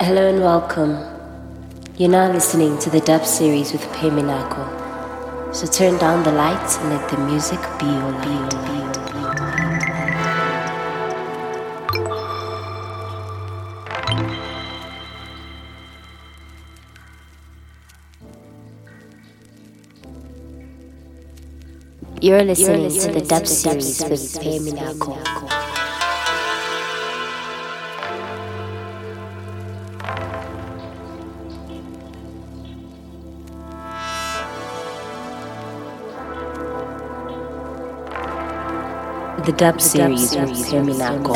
Hello and welcome. You're now listening to the dub series with Phehh Minakho. So turn down the lights and let the music be your lead. You're listening, You're listening to the dub series with Phehh Minakho. The dub series with Phehh Minakho.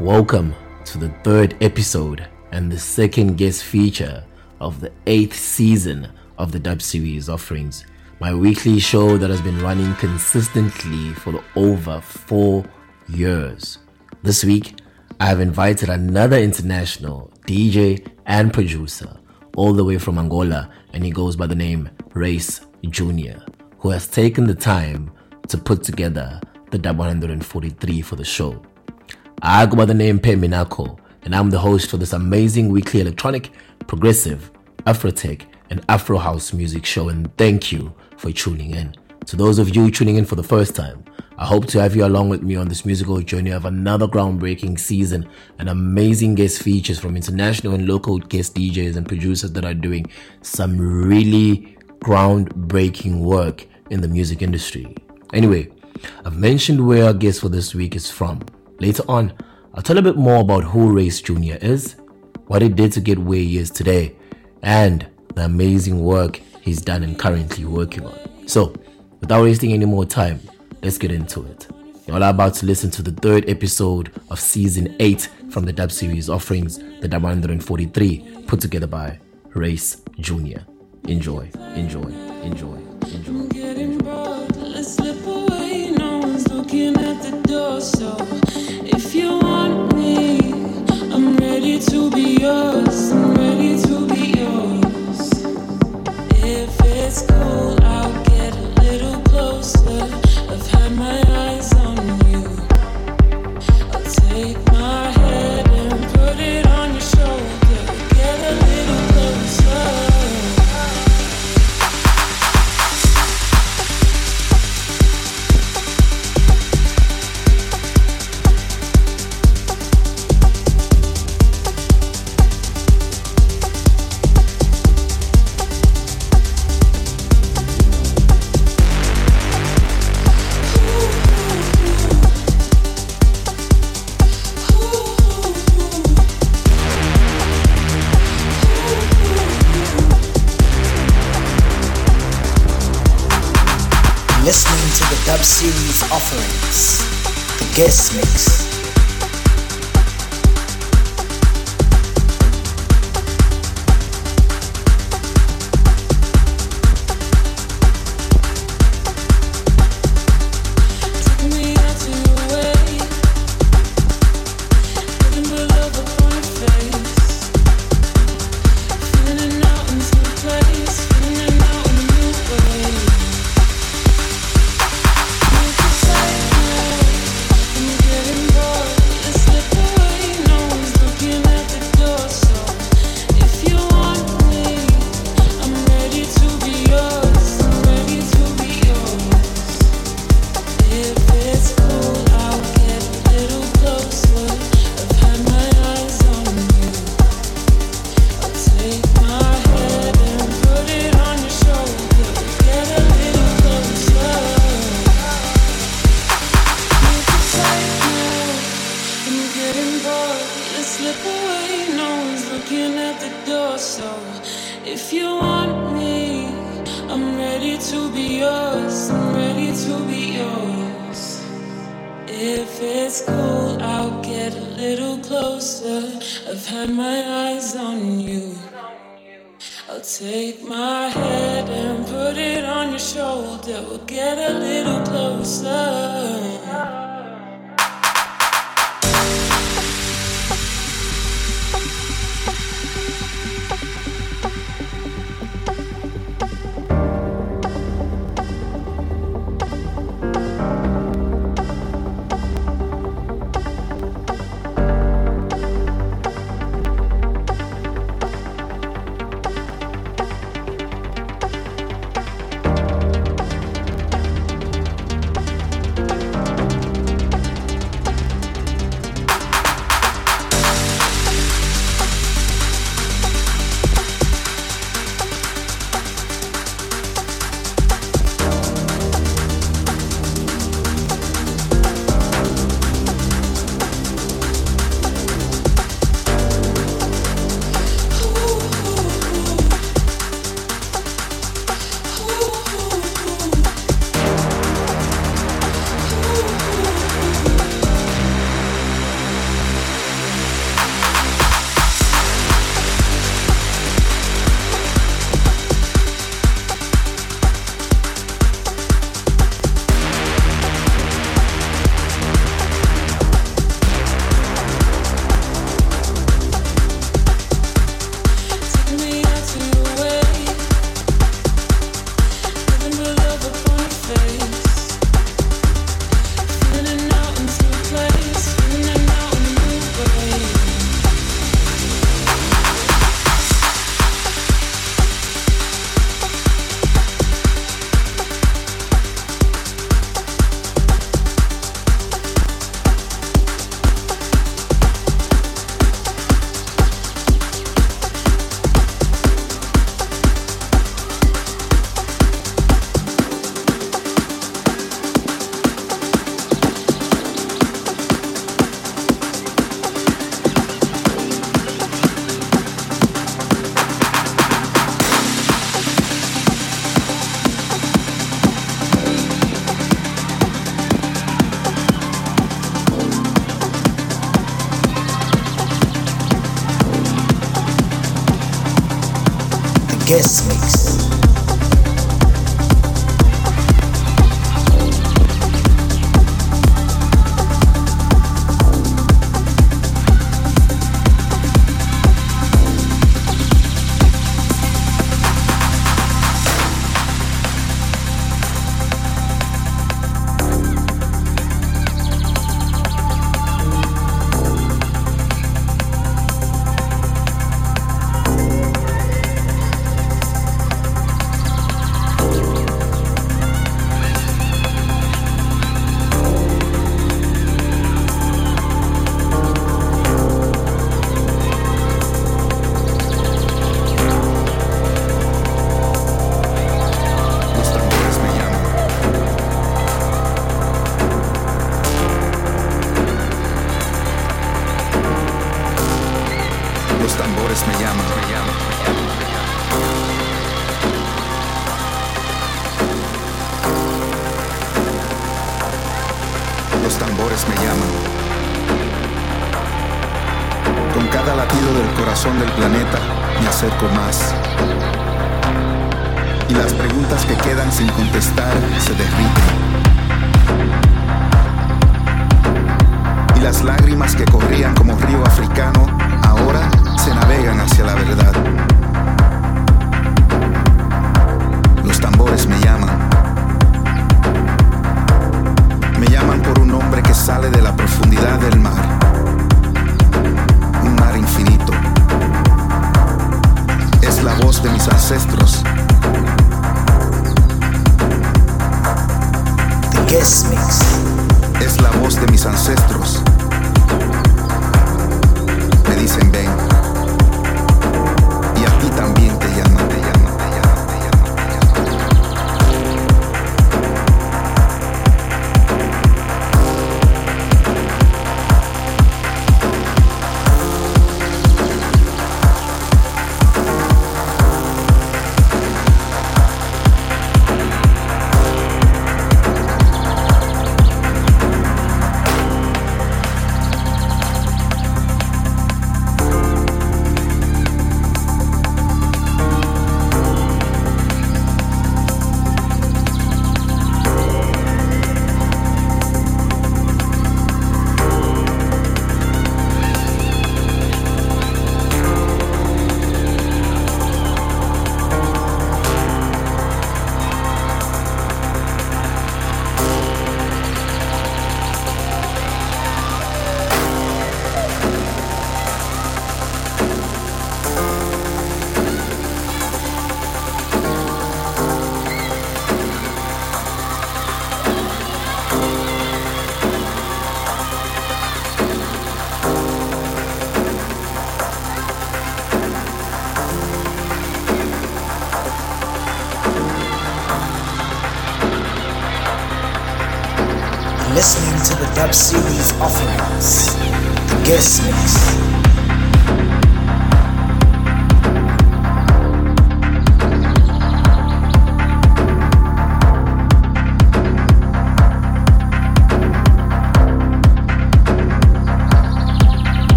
Welcome to the third episode and the second guest feature of the eighth season of the Dub Series offerings, my weekly show that has been running consistently for over four years. This week, I have invited another international DJ and producer all the way from Angola, and he goes by the name Reis Jr., who has taken the time to put together the Dub 143 for the show. I go by the name Phehh Minakho, and I'm the host for this amazing weekly electronic, progressive, Afrotech, and Afro House music show. And thank you for tuning in. To those of you tuning in for the first time, I hope to have you along with me on this musical journey of another groundbreaking season and amazing guest features from international and local guest DJs and producers that are doing some really groundbreaking work in the music industry. Anyway, I've mentioned where our guest for this week is from. Later on, I'll tell a bit more about who Reis Jr. is, what he did to get where he is today, and the amazing work he's done and currently working on. So, without wasting any more time, let's get into it. You're all about to listen to the third episode of season 8 from the dub series offerings, the Dub 143, put together by Reis Jr. Enjoy, enjoy, enjoy, enjoy. enjoy to be yours. Offerings. The guest mix.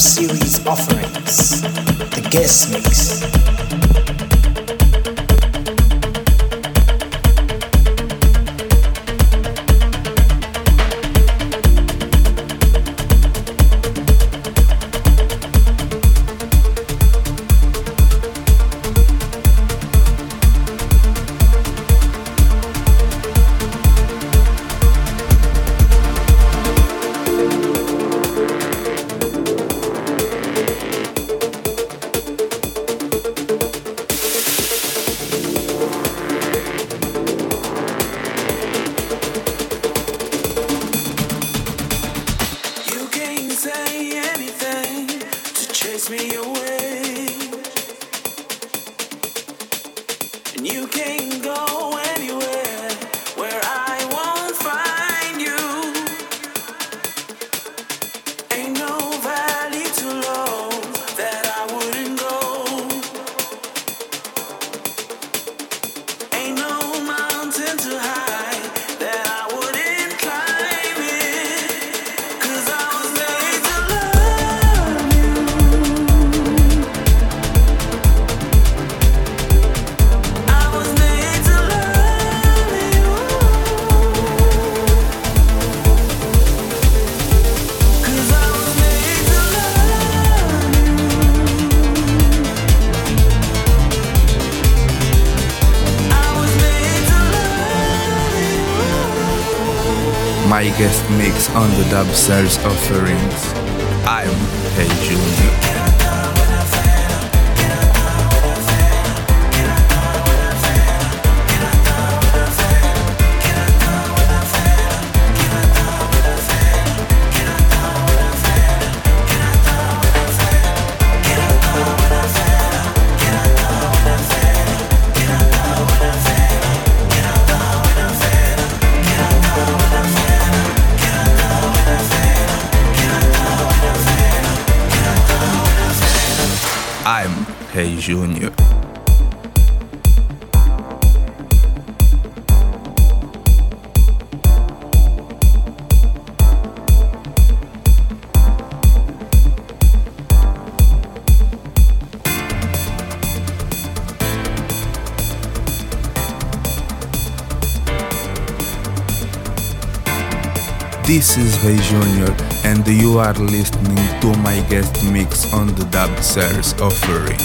Series offerings, the guest mix. My on the Dub Cells offerings. Hey This is Reis Junior, and you are listening to my guest mix on the Dub Series offering.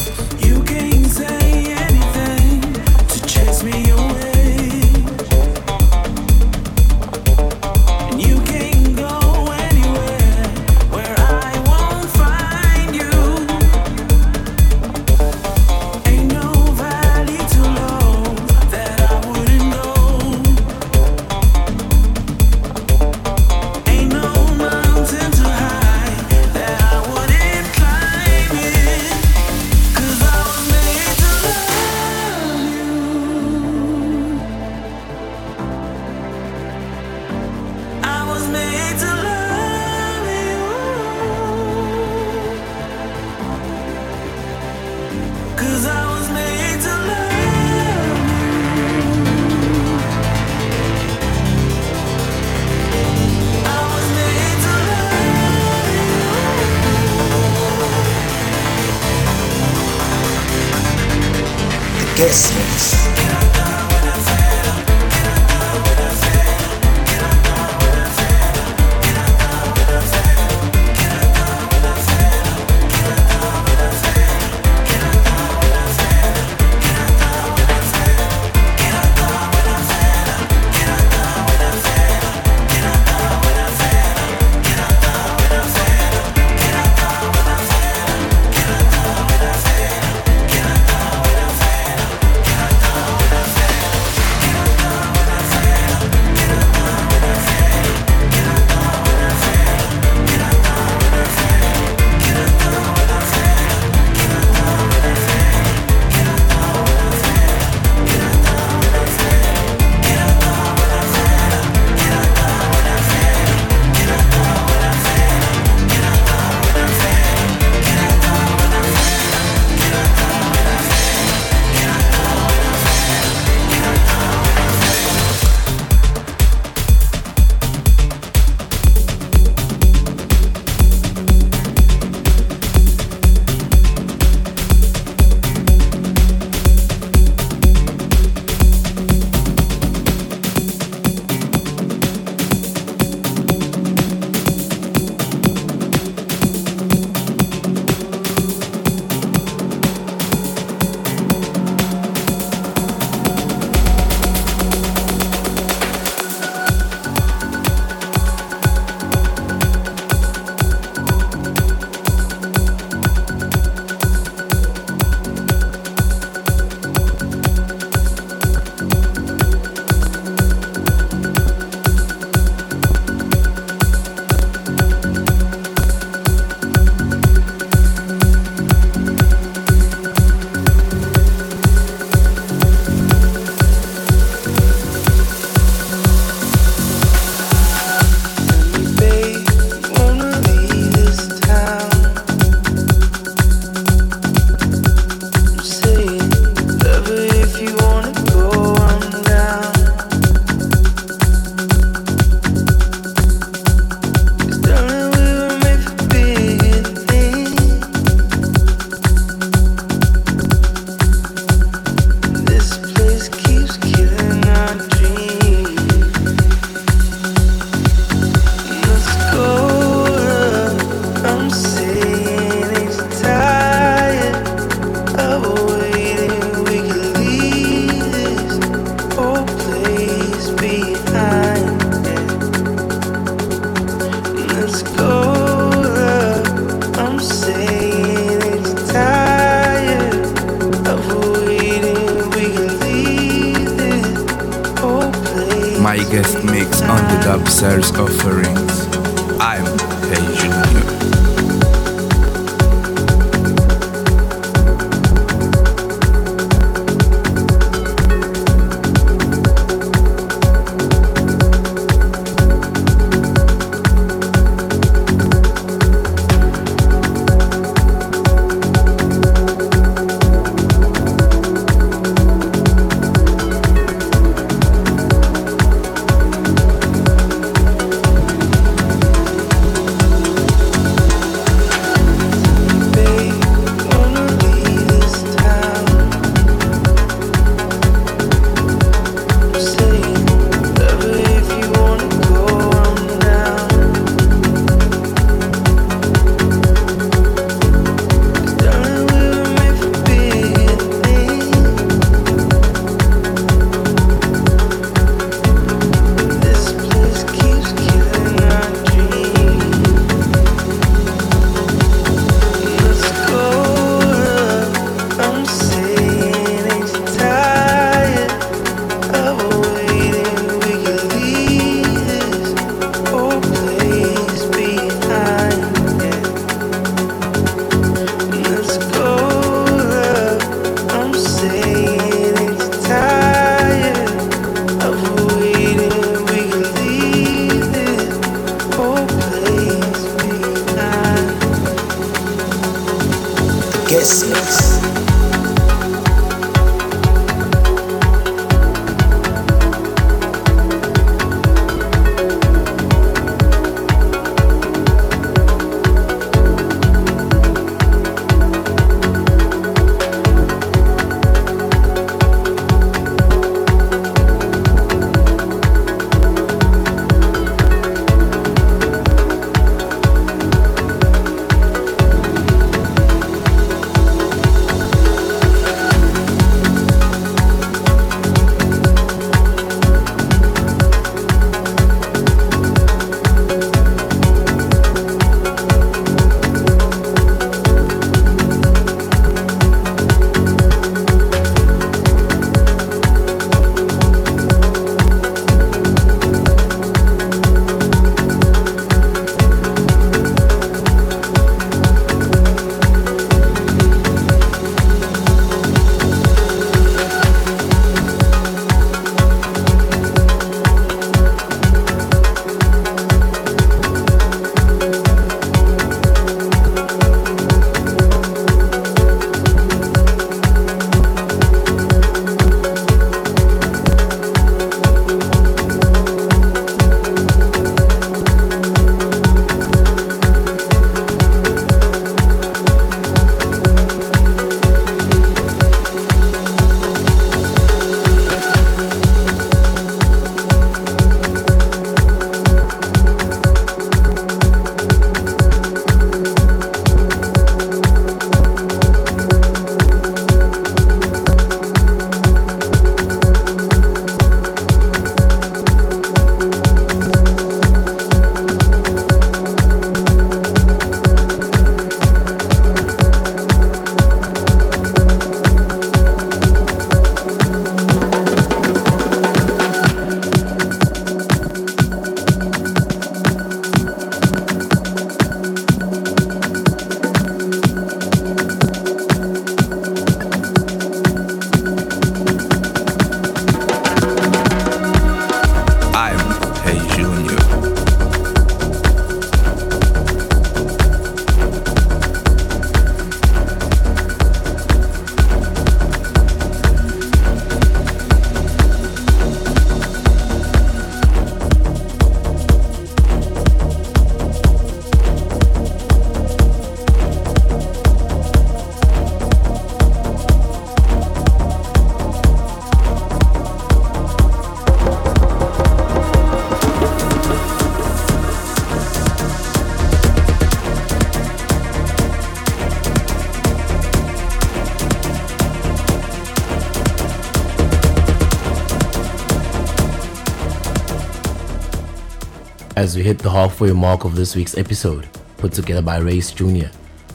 As we hit the halfway mark of this week's episode, put together by Reis Jr.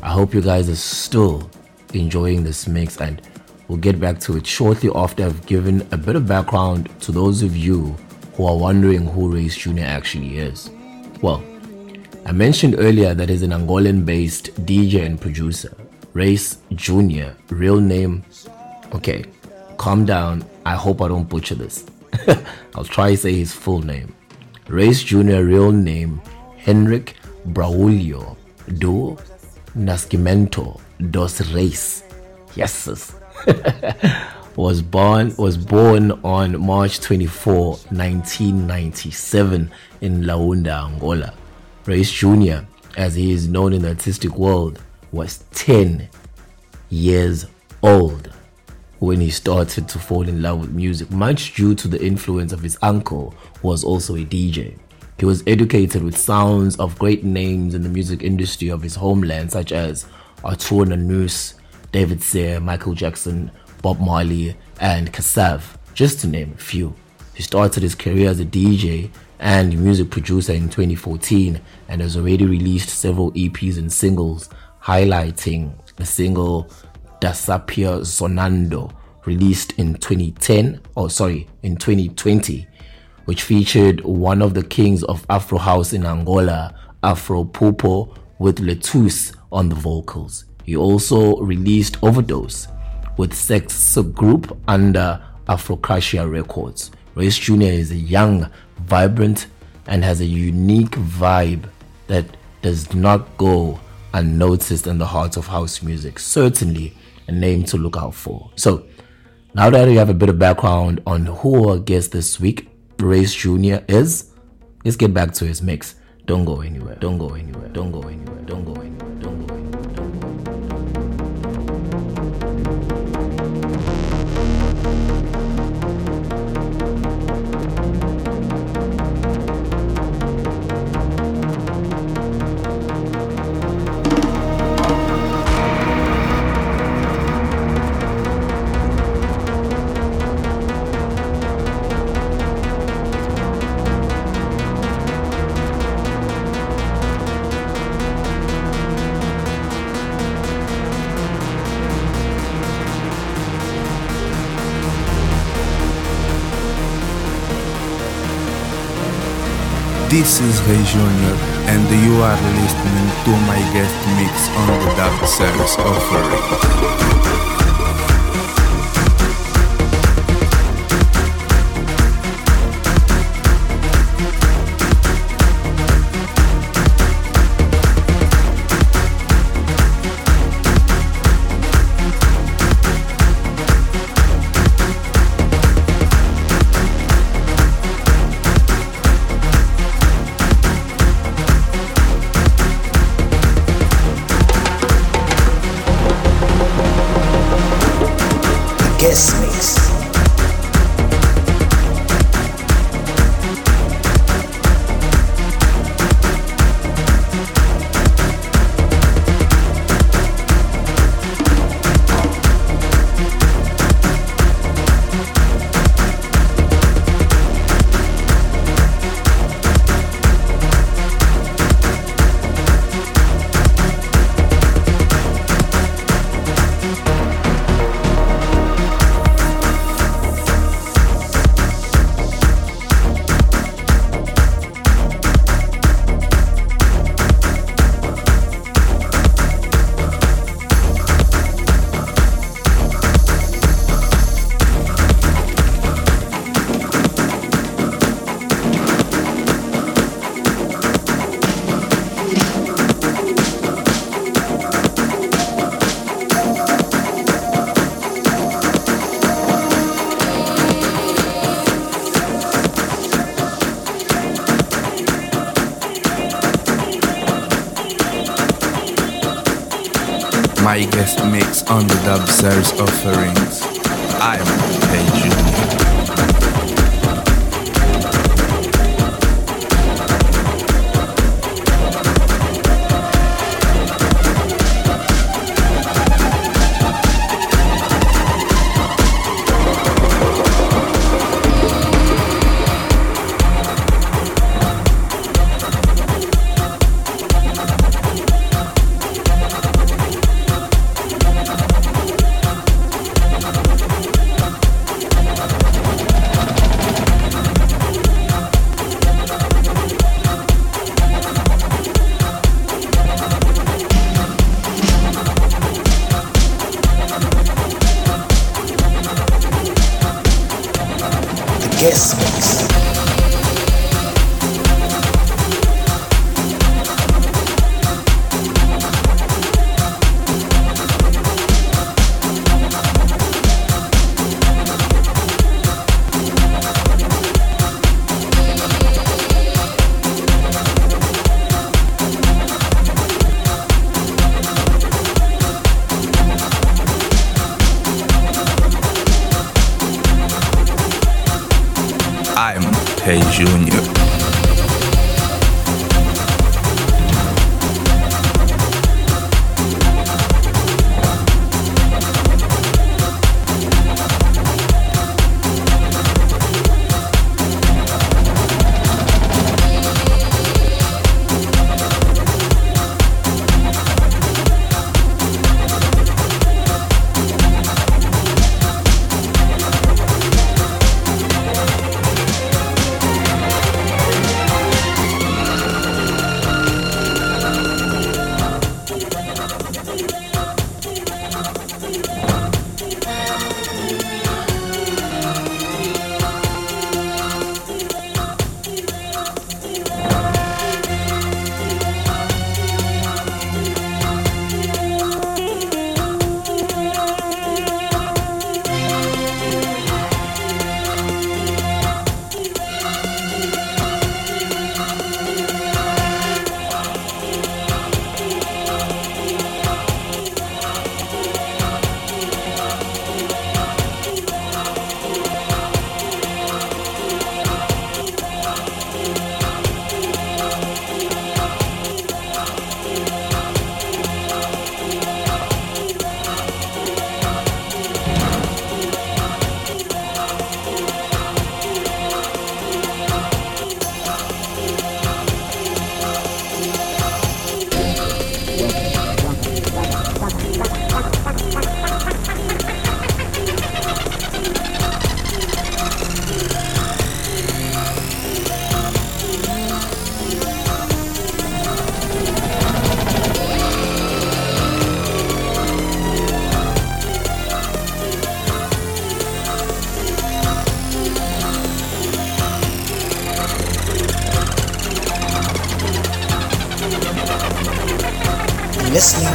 I hope you guys are still enjoying this mix and we'll get back to it shortly after I've given a bit of background to those of you who are wondering who Reis Jr. actually is. Well, I mentioned earlier that he's an Angolan based DJ and producer. Reis Jr., real name. Okay, calm down. I hope I don't butcher this. I'll try to say his full name. Reis Jr. real name Henrik Braulio do Nascimento dos Reis. Yes, was born was born on March 24, 1997 in Luanda, Angola. Reis Jr., as he is known in the artistic world, was 10 years old when he started to fall in love with music, much due to the influence of his uncle, who was also a DJ. He was educated with sounds of great names in the music industry of his homeland, such as Artur Nunes, David Seyer, Michael Jackson, Bob Marley, and Kassav, just to name a few. He started his career as a DJ and music producer in 2014 and has already released several EPs and singles, highlighting the single Desapaixonado, released in 2010, or oh, sorry, in 2020, which featured one of the kings of Afro House in Angola, Afro Pupo, with Letus on the vocals. He also released Overdose with Sex Group under Afrocacia Records. Reis Jr. is a young, vibrant, and has a unique vibe that does not go unnoticed in the heart of house music. Certainly a name to look out for. So, now that you have a bit of background on who our guest this week, Reis Jr. is, let's get back to his mix. Don't go anywhere. Don't go anywhere. Don't go anywhere. Don't go anywhere. Don't go anywhere. This is Reis Junior, and you are listening to my guest mix on the Dub Series offering. Guest mix on the Dub Series offerings. I'm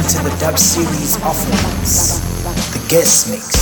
to the dub series offerings, the guest mix.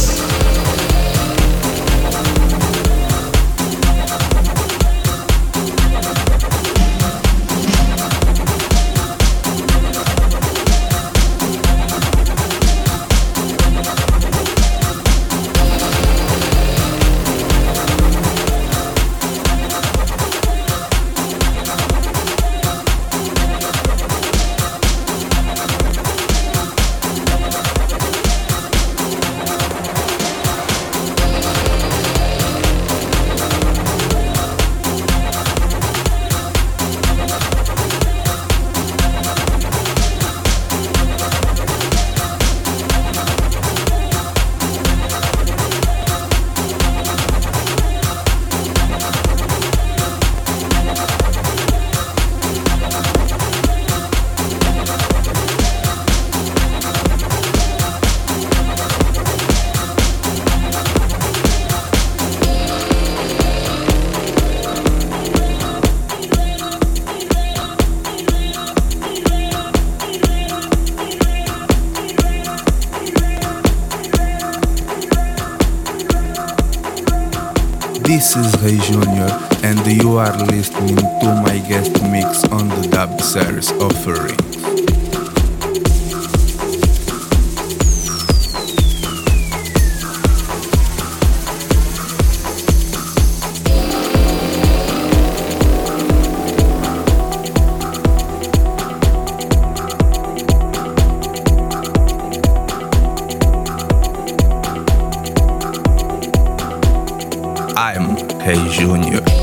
Reis Junior.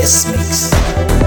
guest mix.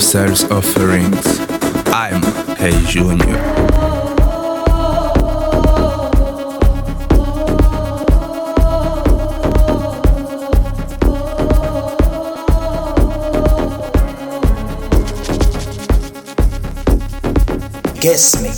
of sales offerings. I'm Reis Junior. Guess me.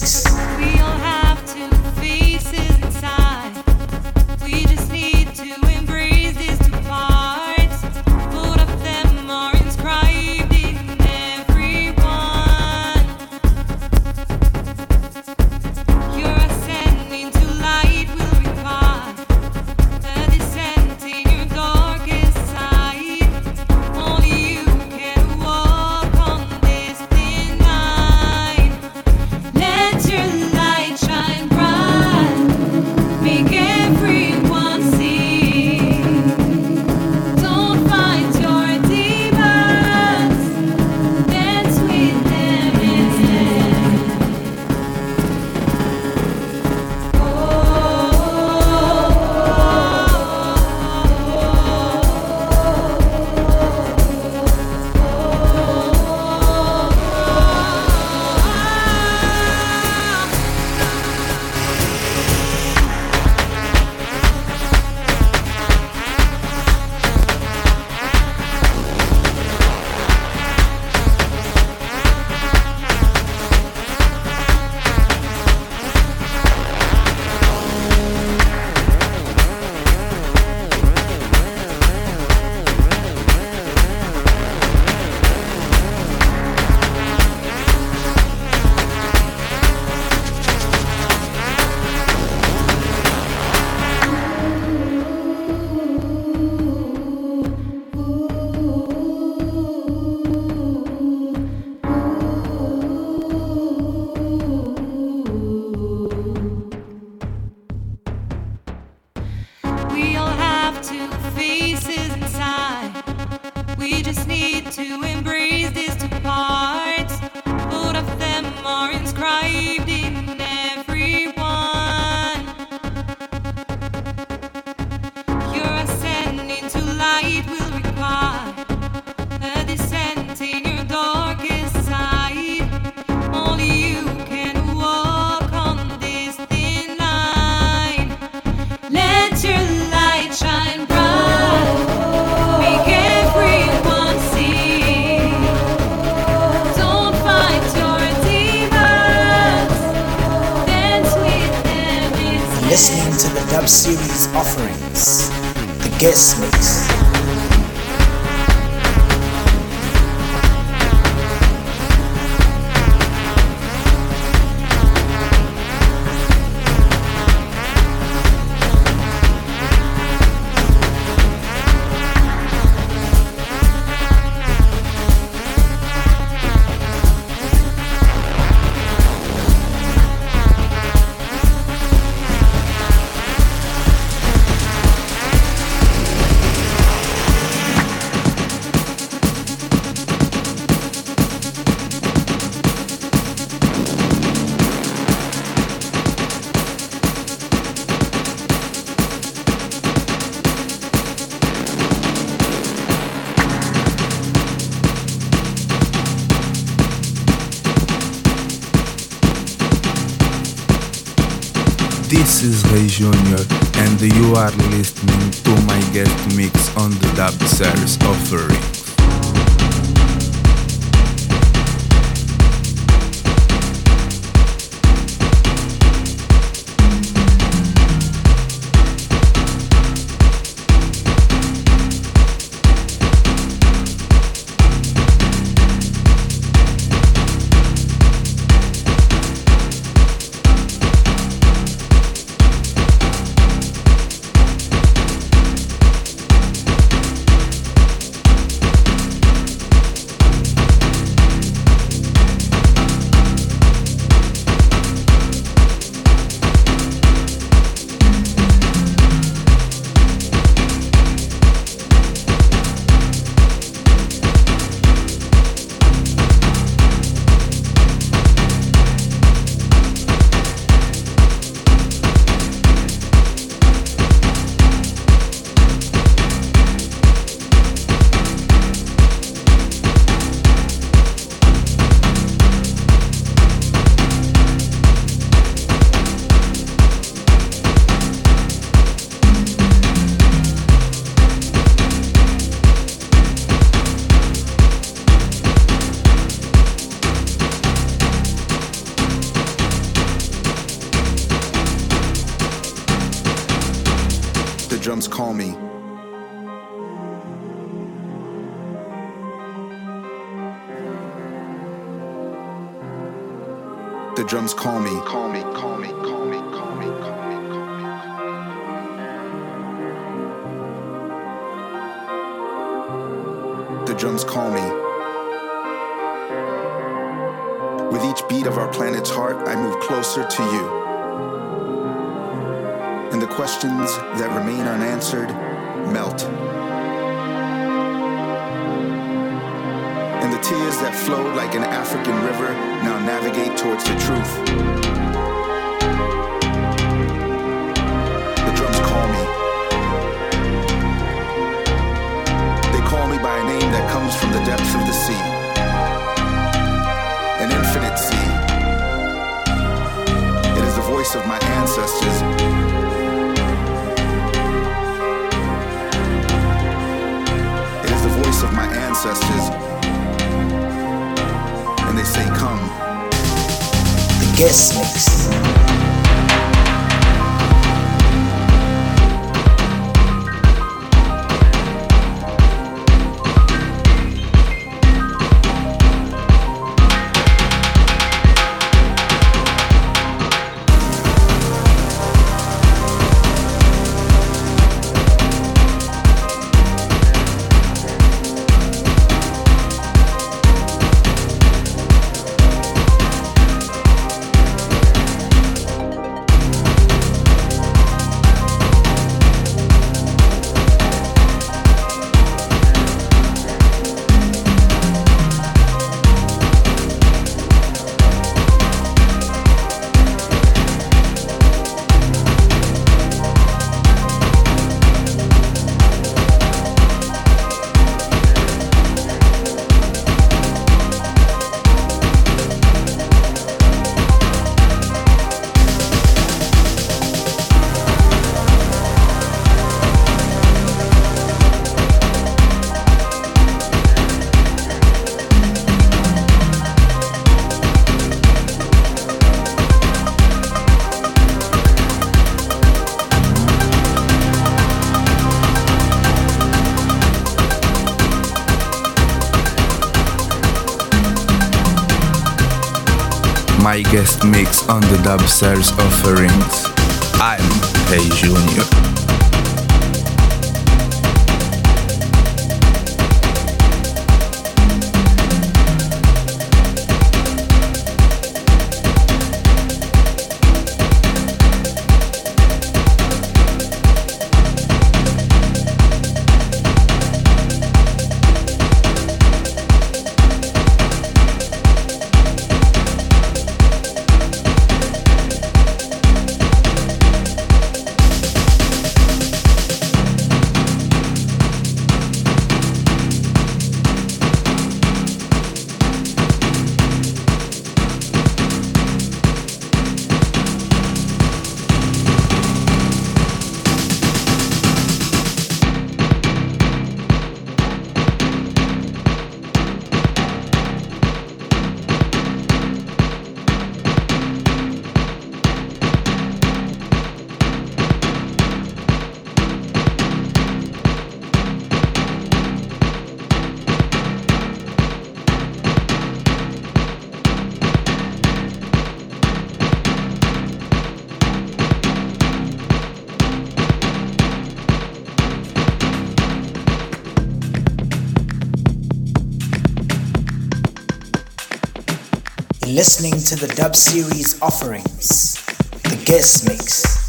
This is Reis Junior, and you are listening to my guest mix on the Dub Series offering. The drums call me. With each beat of our planet's heart, I move closer to you. And the questions that remain unanswered melt. And the tears that flowed like an African river now navigate towards the truth. Voice of my ancestors. It is the voice of my ancestors and they say, Come. The guest mix. My guest mix on the Dub Series offerings. I'm Reis Junior. Listening to the dub series offerings, the guest mix.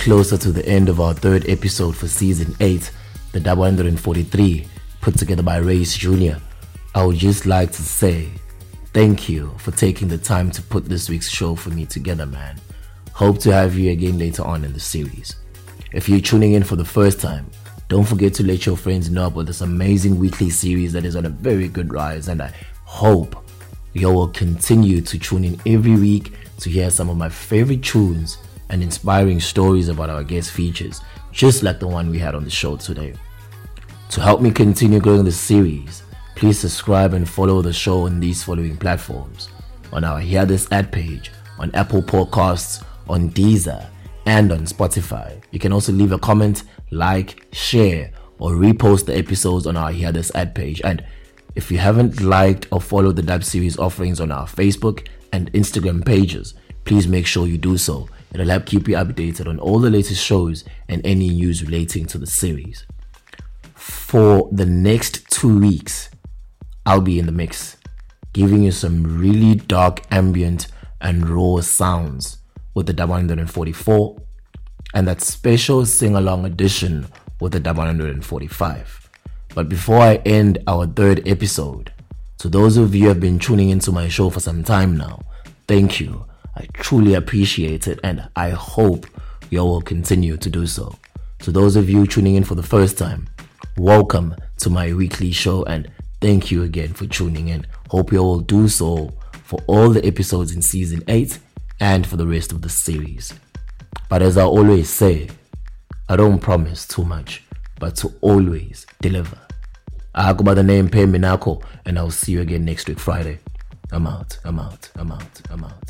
Closer to the end of our third episode for season 8, the Double 143, put together by Reis Jr., I would just like to say thank you for taking the time to put this week's show for me together, man. Hope to have you again later on in the series. If you're tuning in for the first time, don't forget to let your friends know about this amazing weekly series that is on a very good rise, and I hope you will continue to tune in every week to hear some of my favorite tunes and inspiring stories about our guest features, just like the one we had on the show today. To help me continue growing this series, please subscribe and follow the show on these following platforms on our Hearthis.at page, on Apple Podcasts, on Deezer, and on Spotify. You can also leave a comment, like, share, or repost the episodes on our Hearthis.at page. And if you haven't liked or followed the Dub series offerings on our Facebook and Instagram pages, please make sure you do so It'll help keep you updated on all the latest shows and any news relating to the series. For the next two weeks, I'll be in the mix, giving you some really dark ambient and raw sounds with the Dub 144 and that special sing along edition with the Dub 145. But before I end our third episode, to those of you who have been tuning into my show for some time now, thank you I truly appreciate it and I hope you will continue to do so. To those of you tuning in for the first time, welcome to my weekly show and thank you again for tuning in. Hope you will do so for all the episodes in season 8 and for the rest of the series. But as I always say, I don't promise too much, but to always deliver. I go by the name Phehh Minakho, and I'll see you again next week Friday. I'm out. I'm out. I'm out. I'm out.